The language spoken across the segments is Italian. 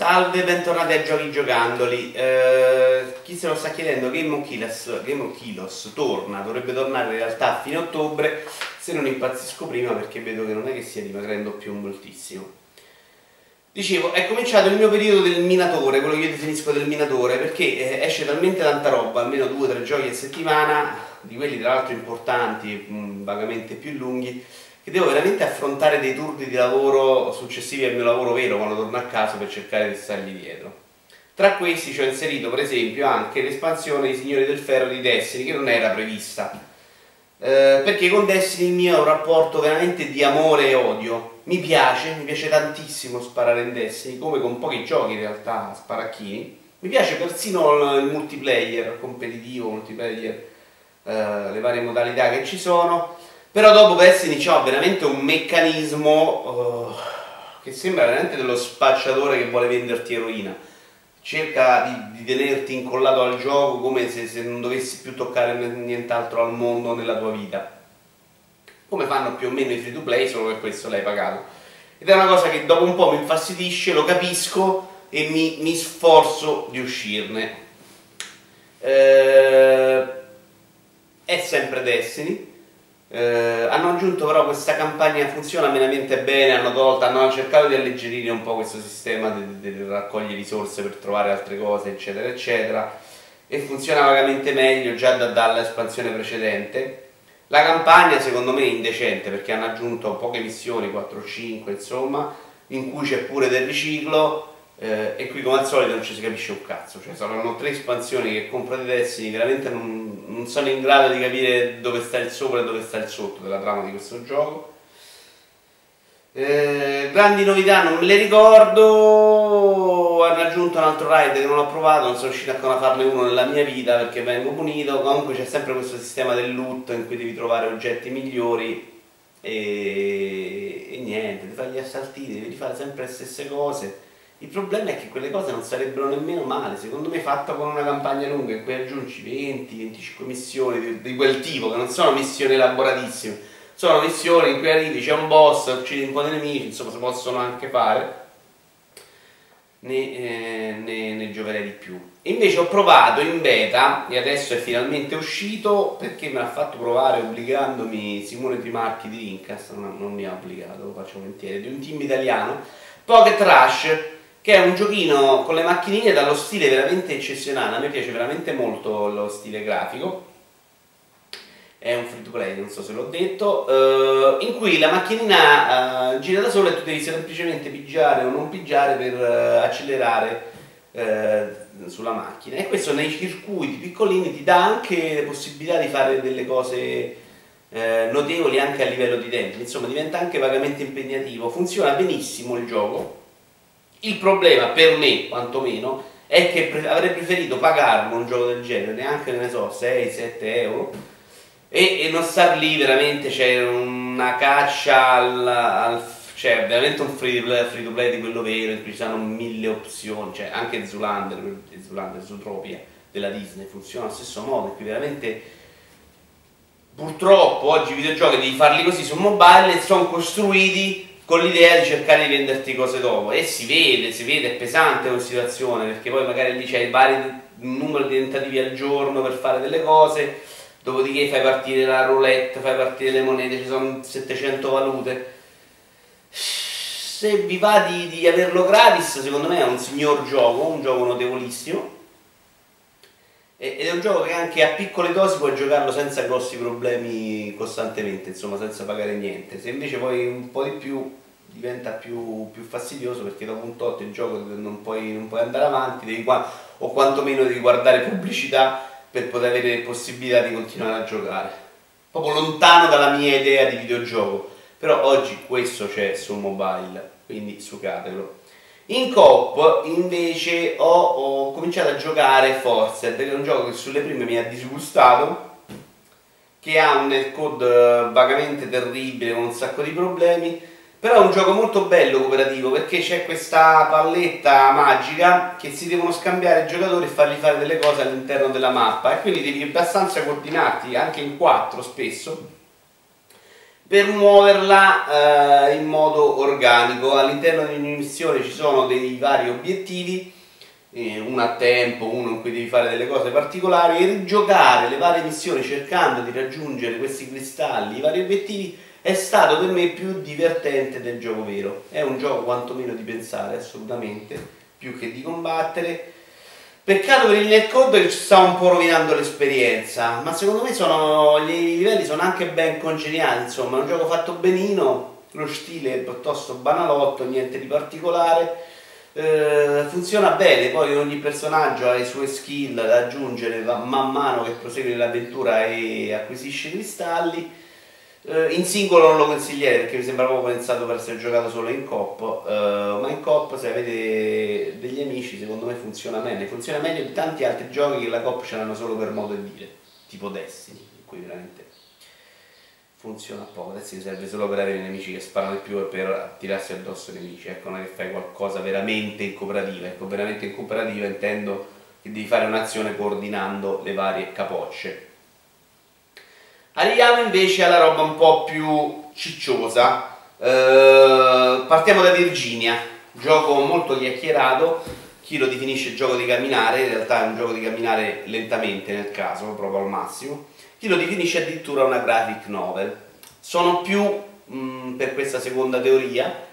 Salve, bentornati a Giochi Giocandoli. Eh, chi se lo sta chiedendo, Game of, Kilos, Game of Kilos torna, dovrebbe tornare in realtà a fine ottobre, se non impazzisco prima perché vedo che non è che stia dimagrendo più moltissimo. Dicevo, è cominciato il mio periodo del minatore, quello che io definisco del minatore, perché eh, esce talmente tanta roba, almeno due o tre giochi a settimana, di quelli tra l'altro importanti, vagamente più lunghi, che devo veramente affrontare dei turni di lavoro successivi al mio lavoro vero quando torno a casa per cercare di stargli dietro. Tra questi ci ho inserito per esempio anche l'espansione dei Signori del Ferro di Destiny che non era prevista. Eh, perché con Destiny il mio è un rapporto veramente di amore e odio. Mi piace, mi piace tantissimo sparare in Destiny, come con pochi giochi in realtà sparacchini. Mi piace persino il multiplayer competitivo, multiplayer, eh, le varie modalità che ci sono però dopo Destiny c'ha veramente un meccanismo uh, che sembra veramente dello spacciatore che vuole venderti eroina. Cerca di, di tenerti incollato al gioco come se, se non dovessi più toccare nient'altro al mondo nella tua vita. Come fanno più o meno i free to play, solo che questo l'hai pagato. Ed è una cosa che dopo un po' mi infastidisce, lo capisco e mi, mi sforzo di uscirne. Eh, è sempre Destiny eh, hanno aggiunto però questa campagna funziona veramente bene, hanno, tolto, hanno cercato di alleggerire un po' questo sistema di raccogliere risorse per trovare altre cose, eccetera, eccetera, e funziona vagamente meglio già da, dall'espansione precedente. La campagna secondo me è indecente perché hanno aggiunto poche missioni, 4 o 5 insomma, in cui c'è pure del riciclo, eh, e qui come al solito non ci si capisce un cazzo, cioè saranno tre espansioni che di Destiny, veramente non, non, sono in grado di capire dove sta il sopra e dove sta il sotto della trama di questo gioco. Eh, grandi novità non le ricordo, hanno aggiunto un altro raid che non ho provato, non sono riuscito ancora a farne uno nella mia vita perché vengo punito, comunque c'è sempre questo sistema del loot in cui devi trovare oggetti migliori e, e niente, devi fare gli assaltini, devi fare sempre le stesse cose il problema è che quelle cose non sarebbero nemmeno male, secondo me fatta con una campagna lunga in cui aggiungi 20-25 missioni di, di, quel tipo, che non sono missioni elaboratissime, sono missioni in cui arrivi, c'è un boss, uccidi un po' di nemici, insomma si possono anche fare, ne, eh, ne, ne gioverei di più. Invece ho provato in beta, e adesso è finalmente uscito, perché me l'ha fatto provare obbligandomi Simone Trimarchi di Rincast, non, non mi ha obbligato, lo faccio volentieri, di un team italiano, Pocket Rush, che è un giochino con le macchinine dallo stile veramente eccezionale, a me piace veramente molto lo stile grafico, è un free to play, non so se l'ho detto, uh, in cui la macchinina uh, gira da sola e tu devi semplicemente pigiare o non pigiare per uh, accelerare sulla macchina. E questo nei circuiti piccolini ti dà anche la possibilità di fare delle cose notevoli anche a livello di tempo, insomma diventa anche vagamente impegnativo, funziona benissimo il gioco il problema per me, quantomeno, è che pre- avrei preferito pagarlo un gioco del genere, neanche ne so, 6-7 euro, e, e, non star lì veramente, c'è una caccia al, al cioè veramente un free to, play, free to play di quello vero in cui ci sono mille opzioni, cioè anche Zulander, Zulander, Zootropia della Disney funziona allo stesso modo, in cui veramente purtroppo oggi i videogiochi devi farli così su mobile e sono costruiti con l'idea di cercare di venderti cose dopo. E si vede, si vede, è pesante la situazione perché poi magari lì c'hai vari numero di tentativi al giorno per fare delle cose dopodiché fai partire la roulette, fai partire le monete, ci sono 700 valute. Se vi va di, di averlo gratis secondo me è un signor gioco, un gioco notevolissimo ed è un gioco che anche a piccole dosi puoi giocarlo senza grossi problemi costantemente, insomma senza pagare niente. Se invece poi un po' di più diventa più, più fastidioso perché dopo un tot il gioco non puoi, non puoi andare avanti, devi o quantomeno devi guardare pubblicità per poter avere possibilità di continuare a giocare. Proprio lontano dalla mia idea di videogioco, però oggi questo c'è sul mobile, quindi sucatelo. In coop invece ho, ho cominciato a giocare Forza, che è un gioco che sulle prime mi ha disgustato, che ha un netcode vagamente terribile con un sacco di problemi, però è un gioco molto bello cooperativo perché c'è questa palletta magica che si devono scambiare i giocatori e fargli fare delle cose all'interno della mappa e quindi devi abbastanza coordinarti anche in quattro spesso per muoverla eh, in modo organico. All'interno di ogni missione ci sono dei vari obiettivi, eh, uno a tempo, uno in cui devi fare delle cose particolari e rigiocare le varie missioni cercando di raggiungere questi cristalli, i vari obiettivi, è stato per me più divertente del gioco vero. È un gioco quantomeno di pensare, assolutamente, più che di combattere Peccato per il netcode che ci sta un po' rovinando l'esperienza, ma secondo me sono, i livelli sono anche ben congeniali, insomma, è un gioco fatto benino, lo stile è piuttosto banalotto, niente di particolare, eh, funziona bene, poi ogni personaggio ha le sue skill da aggiungere man mano che prosegue l'avventura e acquisisce cristalli, Uh, in singolo non lo consiglierei perché mi sembra proprio pensato per essere giocato solo in cop, uh, ma in cop se avete degli amici secondo me funziona bene, funziona meglio di tanti altri giochi che la cop ce l'hanno solo per modo di dire, tipo Destiny, in cui veramente funziona poco, Destiny serve solo per avere nemici che sparano di più e per tirarsi addosso i nemici, ecco non è che fai qualcosa veramente in cooperativa, ecco veramente in cooperativa intendo che devi fare un'azione coordinando le varie capocce Arriviamo invece alla roba un po' più cicciosa. Eh, partiamo da Virginia, gioco molto chiacchierato. Chi lo definisce gioco di camminare, in realtà è un gioco di camminare lentamente nel caso, proprio al massimo. Chi lo definisce addirittura una graphic novel. Sono più mh, mm, per questa seconda teoria.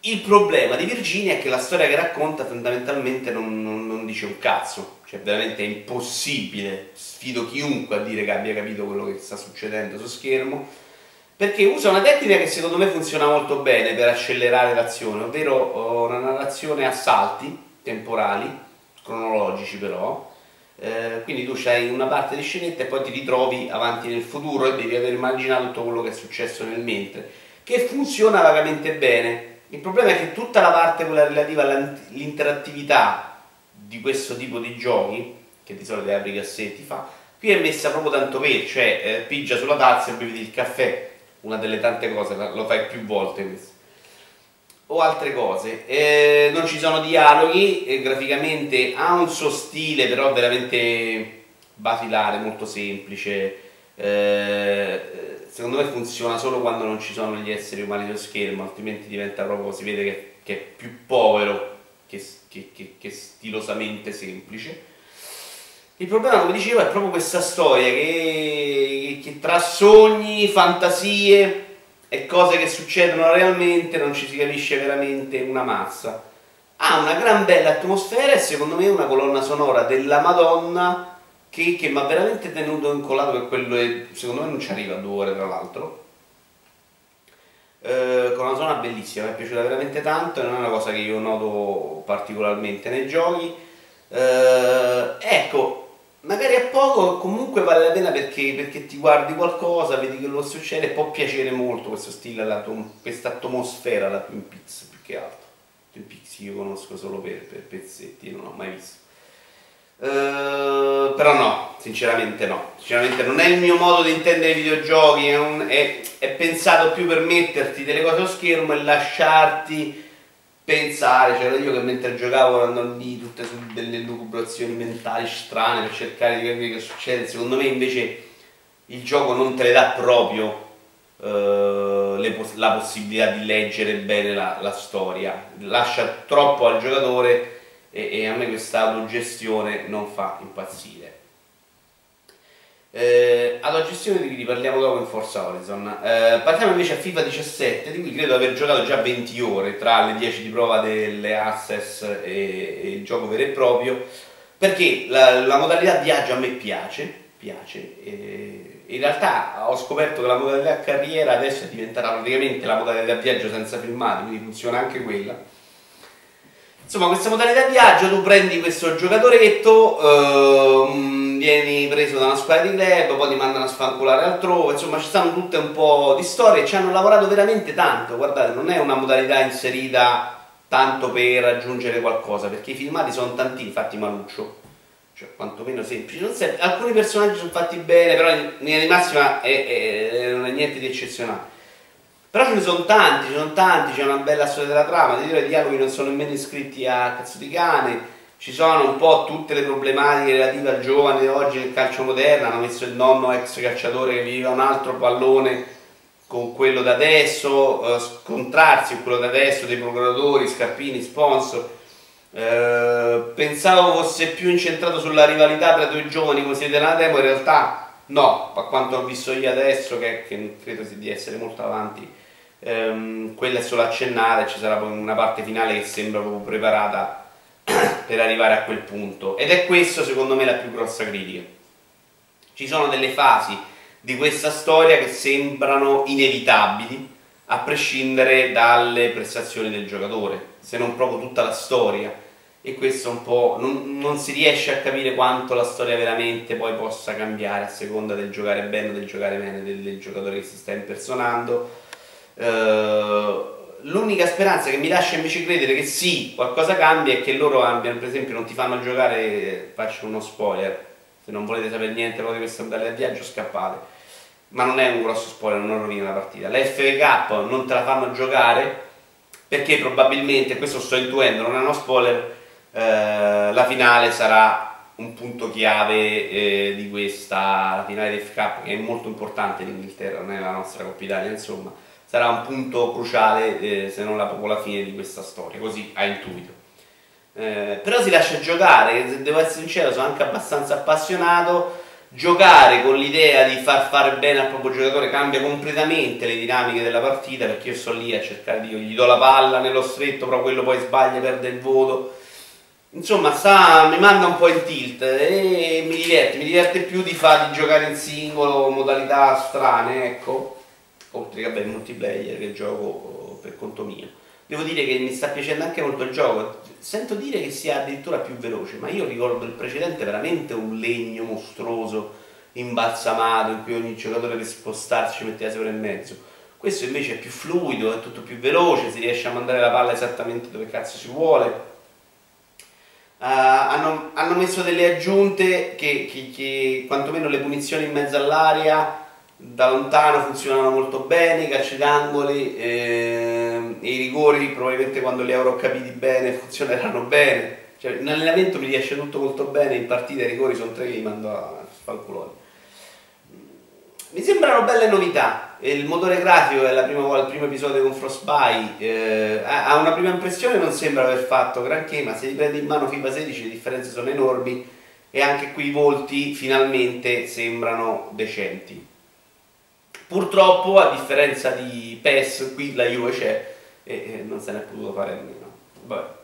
Il problema di Virginia è che la storia che racconta fondamentalmente non, non, non dice un cazzo. Cioè veramente è impossibile, sfido chiunque a dire che abbia capito quello che sta succedendo su schermo, perché usa una tecnica che secondo me funziona molto bene per accelerare l'azione, ovvero oh, una narrazione a salti temporali, cronologici però, eh, quindi tu hai una parte di scenetta e poi ti ritrovi avanti nel futuro e devi aver immaginato tutto quello che è successo nel mentre, che funziona vagamente bene. Il problema è che tutta la parte quella relativa all'interattività di questo tipo di giochi, che di solito apri i cassetti fa, qui è messa proprio tanto per, cioè eh, pigia sulla tazza e bevi il caffè, una delle tante cose, lo fai più volte questo. O altre cose, eh, non ci sono dialoghi, eh, graficamente ha un suo stile però veramente basilare, molto semplice, eh, secondo me funziona solo quando non ci sono gli esseri umani sullo schermo, altrimenti diventa proprio, si vede che, che è più povero che, che, che, che stilosamente semplice. Il problema, come dicevo, è proprio questa storia che, che, tra sogni, fantasie e cose che succedono realmente non ci si capisce veramente una mazza. Ha una gran bella atmosfera e secondo me una colonna sonora della Madonna che, che mi ha veramente tenuto incollato per quello che secondo me non ci arriva a due ore tra l'altro eh, con una zona bellissima, mi è piaciuta veramente tanto non è una cosa che io noto particolarmente nei giochi. Eh, ecco, magari a poco comunque vale la pena perché, perché, ti guardi qualcosa, vedi che lo succede, può piacere molto questo stile, questa atmosfera da Twin Peaks più che altro. Twin Peaks io conosco solo per, per pezzetti, non ho mai visto. Uh, però no, sinceramente no. Sinceramente non è il mio modo di intendere i videogiochi, è, un, è, è pensato più per metterti delle cose allo schermo e lasciarti pensare. C'era io che mentre giocavo andavo lì tutte su delle lucubrazioni mentali strane per cercare di capire che succede. Secondo me invece il gioco non te le dà proprio uh, le, la possibilità di leggere bene la, la storia, lascia troppo al giocatore e, e a me questa autogestione non fa impazzire. Eh, alla gestione di cui parliamo dopo in Forza Horizon. Eh, partiamo invece a FIFA 17, di cui credo di aver giocato già 20 ore tra le 10 di prova delle Access e, e il gioco vero e proprio, perché la, la modalità viaggio a me piace, piace. E in realtà ho scoperto che la modalità carriera adesso è diventata praticamente la modalità viaggio senza filmati, quindi funziona anche quella Insomma, questa modalità viaggio, tu prendi questo giocatoretto, ehm, vieni preso da una squadra di club, poi ti mandano a sfanculare altrove, insomma ci stanno tutte un po' di storie, ci hanno lavorato veramente tanto, guardate, non è una modalità inserita tanto per raggiungere qualcosa, perché i filmati sono tanti, infatti maluccio, cioè quantomeno semplici, alcuni personaggi sono fatti bene, però in linea di massima è, è, non è niente di eccezionale. Però ce ne sono tanti, ce ne sono tanti, c'è una bella storia della trama, ti dirò i dialoghi non sono nemmeno iscritti a cazzo di cane, ci sono un po' tutte le problematiche relative al giovane di oggi nel calcio moderno, hanno messo il nonno ex calciatore che viveva un altro pallone con quello da adesso, eh, scontrarsi con quello da adesso dei procuratori, scarpini, sponsor. Eh, pensavo fosse più incentrato sulla rivalità tra due giovani così della demo, in realtà no, a quanto ho visto io adesso, che, che credo di essere molto avanti, ehm, quella è solo accennare, ci sarà una parte finale che sembra proprio preparata per arrivare a quel punto. Ed è questo secondo me la più grossa critica. Ci sono delle fasi di questa storia che sembrano inevitabili a prescindere dalle prestazioni del giocatore, se non proprio tutta la storia. E questo un po' non, non, si riesce a capire quanto la storia veramente poi possa cambiare a seconda del giocare bene o del giocare bene del, del giocatore che si sta impersonando. Uh, L'unica speranza che mi lascia invece credere che sì, qualcosa cambia è che loro abbiano, per esempio, non ti fanno giocare, faccio uno spoiler, se non volete sapere niente proprio di questa andare a viaggio scappate ma non è un grosso spoiler, non rovina la partita. La Cup non te la fanno giocare perché probabilmente, questo sto intuendo, non è uno spoiler, eh, la finale sarà un punto chiave eh, di questa, finale FA Cup che è molto importante in Inghilterra, non è la nostra Coppa Italia, insomma, sarà un punto cruciale eh, se non la, la fine di questa storia, così ha intuito. Eh, però si lascia giocare, devo essere sincero sono anche abbastanza appassionato, giocare con l'idea di far fare bene al proprio giocatore cambia completamente le dinamiche della partita perché io sto lì a cercare di io gli do la palla nello stretto però quello poi sbaglia perde il voto insomma sta, mi manda un po' in tilt e mi diverte mi diverte più di, far, di giocare in singolo modalità strane ecco oltre che vabbè multiplayer che gioco per conto mio devo dire che mi sta piacendo anche molto il gioco. Sento dire che sia addirittura più veloce, ma io ricordo il precedente veramente un legno mostruoso, imbalsamato, in cui ogni giocatore per spostarsi metteva 6 ore e mezzo. Questo invece è più fluido, è tutto più veloce, si riesce a mandare la palla esattamente dove cazzo si vuole. Uh, hanno, hanno, messo delle aggiunte che, che, che quantomeno le punizioni in mezzo all'aria da lontano funzionano molto bene, i calci d'angoli, eh, i rigori probabilmente quando li avrò capiti bene funzioneranno bene. Cioè, in allenamento mi riesce tutto molto bene, in partita i rigori sono tre che li mando a sfanculoni. Mi sembrano belle novità. Il motore grafico è prima, il primo episodio con Frostbite. Eh, a una prima impressione non sembra aver fatto granché, ma se li prendi in mano FIBA 16 le differenze sono enormi e anche qui i volti finalmente sembrano decenti. Purtroppo, a differenza di PES, qui la Juve c'è e, non se ne è potuto fare a meno. Vabbè.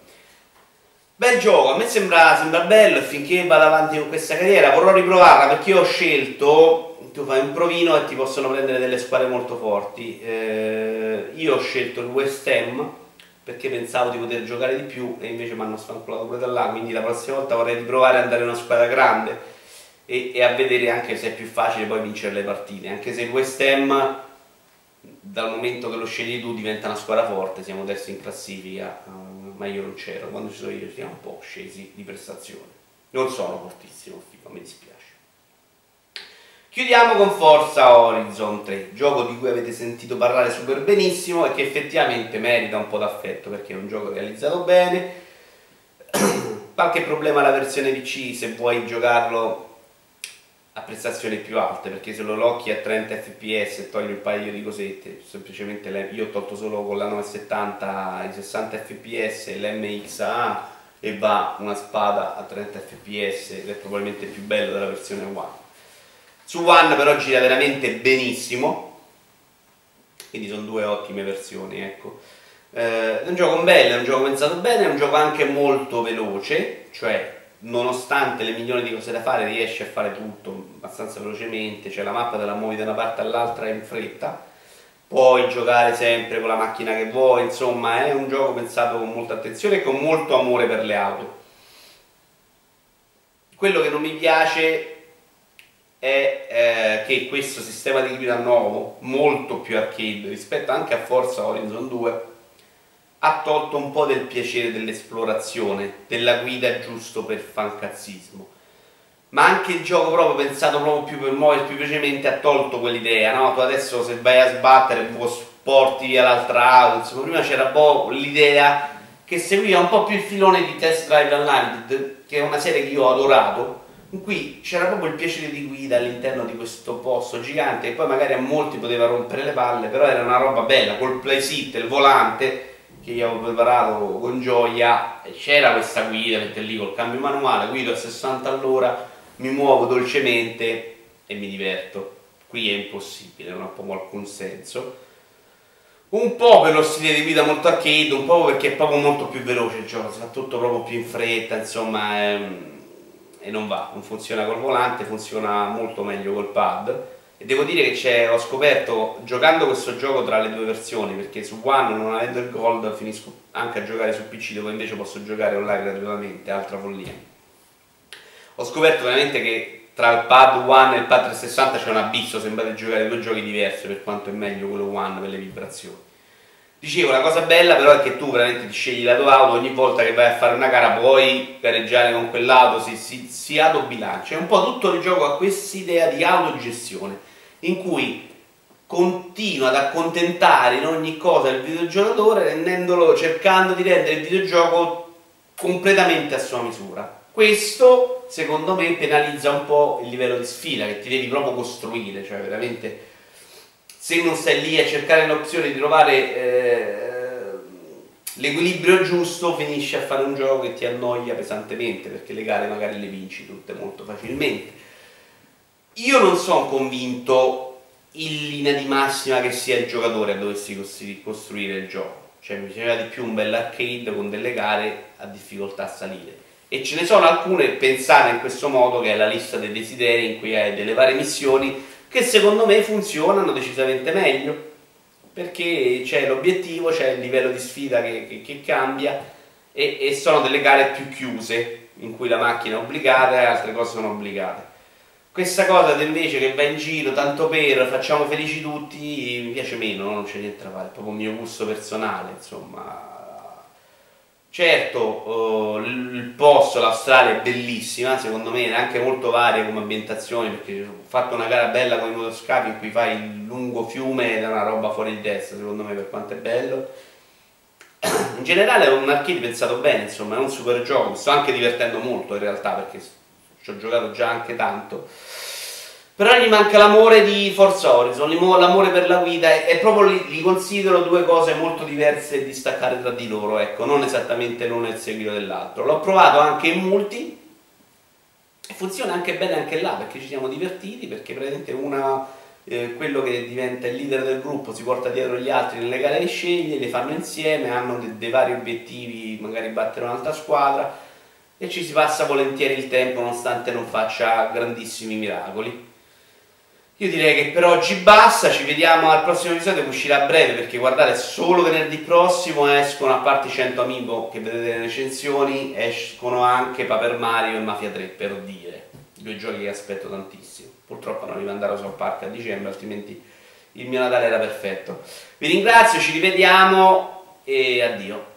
Bel gioco, a me sembra, sembra bello e finché vado avanti con questa carriera vorrò riprovarla perché ho scelto, tu fai un provino e ti possono prendere delle squadre molto forti. Eh, io ho scelto il West Ham perché pensavo di poter giocare di più e invece mi hanno sfanculato pure da là, quindi la prossima volta vorrei riprovare ad andare in una squadra grande e, e, a vedere anche se è più facile poi vincere le partite, anche se il West Ham dal momento che lo scegli tu diventa una squadra forte, siamo adesso in classifica, uh, ma io non c'ero, quando ci sono io siamo un po' scesi di prestazione, non sono fortissimo mi dispiace. Chiudiamo con Forza Horizon 3, gioco di cui avete sentito parlare super benissimo e che effettivamente merita un po' d'affetto perché è un gioco realizzato bene. Qualche problema alla versione PC se vuoi giocarlo a prestazioni più alte perché se lo locchi a 30 fps e togli un paio di cosette semplicemente io ho tolto solo con la 970 i 60 fps e l'MXA e va una spada a 30 fps ed è probabilmente più bello della versione One su One però gira veramente benissimo quindi sono due ottime versioni ecco eh, è un gioco bello, è un gioco pensato bene, è un gioco anche molto veloce cioè nonostante le milioni di cose da fare riesci a fare tutto abbastanza velocemente, cioè la mappa te la muovi da una parte all'altra in fretta, puoi giocare sempre con la macchina che vuoi, insomma è un gioco pensato con molta attenzione e con molto amore per le auto. Quello che non mi piace è eh, che questo sistema di guida nuovo, molto più arcade rispetto anche a Forza Horizon 2, ha tolto un po' del piacere dell'esplorazione, della guida giusto per fancazzismo. Ma anche il gioco proprio pensato proprio più per muovere più velocemente ha tolto quell'idea, no? Tu adesso se vai a sbattere porti via l'altra auto, insomma prima c'era un po' l'idea che seguiva un po' più il filone di Test Drive Unlimited, che è una serie che io ho adorato, cui c'era proprio il piacere di guida all'interno di questo posto gigante che poi magari a molti poteva rompere le palle, però era una roba bella, col playsit, il volante che io avevo preparato con gioia, c'era questa guida, mette lì col cambio manuale, guido a 60 all'ora, mi muovo dolcemente e mi diverto. Qui è impossibile, non ha proprio alcun senso. Un po' per lo stile di guida molto arcade, un po' perché è proprio molto più veloce il gioco, si fa tutto proprio più in fretta, insomma... Ehm e non va, non funziona col volante, funziona molto meglio col pad. E devo dire che ho scoperto giocando questo gioco tra le due versioni perché su One non avendo il gold finisco anche a giocare su PC dove invece posso giocare online gratuitamente, altra follia. Ho scoperto veramente che tra il pad One e il pad 360 c'è un abisso, sembra di giocare due giochi diversi per quanto è meglio quello One per le vibrazioni Dicevo, la cosa bella però è che tu veramente ti scegli la tua auto, ogni volta che vai a fare una gara puoi gareggiare con quell'auto, si, si, si autobilancia. È un po' tutto il gioco a questa idea di autogestione, in cui continua ad accontentare in ogni cosa il videogiocatore rendendolo, cercando di rendere il videogioco completamente a sua misura. Questo, secondo me, penalizza un po' il livello di sfida che ti devi proprio costruire, cioè veramente se non stai lì a cercare l'opzione di trovare eh, l'equilibrio giusto, finisci a fare un gioco che ti annoia pesantemente, perché le gare magari le vinci tutte molto facilmente. Io non sono convinto in linea di massima che sia il giocatore a doversi costruire il gioco. Cioè mi piaceva di più un bel arcade con delle gare a difficoltà a salire. E ce ne sono alcune pensate in questo modo, che è la lista dei desideri in cui hai delle varie missioni che secondo me funzionano decisamente meglio perché c'è l'obiettivo, c'è il livello di sfida che, che, che cambia e, e, sono delle gare più chiuse in cui la macchina è obbligata e altre cose sono obbligate. Questa cosa invece che va in giro tanto per facciamo felici tutti mi piace meno, non c'è niente da fare, è proprio un mio gusto personale, insomma Certo, eh, il posto, l'Australia è bellissima, secondo me è anche molto varia come ambientazione perché ho fatto una gara bella con i motoscafi in cui fai il lungo fiume ed è una roba fuori di testa, secondo me per quanto è bello. In generale è un arcade pensato bene, insomma, è un super gioco, mi sto anche divertendo molto in realtà perché ci ho giocato già anche tanto però gli manca l'amore di Forza Horizon, l'amore per la guida e, proprio li, li, considero due cose molto diverse e distaccate tra di loro, ecco, non esattamente l'uno è il seguito dell'altro. L'ho provato anche in multi e funziona anche bene anche là perché ci siamo divertiti, perché praticamente una, eh, quello che diventa il leader del gruppo si porta dietro gli altri nelle gare che sceglie, le fanno insieme, hanno dei, dei vari obiettivi, magari battere un'altra squadra e ci si passa volentieri il tempo nonostante non faccia grandissimi miracoli. Io direi che per oggi basta, ci vediamo al prossimo episodio che uscirà a breve perché guardate solo venerdì prossimo escono a parte i 100 amiibo che vedete nelle recensioni, escono anche Paper Mario e Mafia 3 per dire, due giochi che aspetto tantissimo. Purtroppo non li manderò sul parco a dicembre altrimenti il mio Natale era perfetto. Vi ringrazio, ci rivediamo e addio.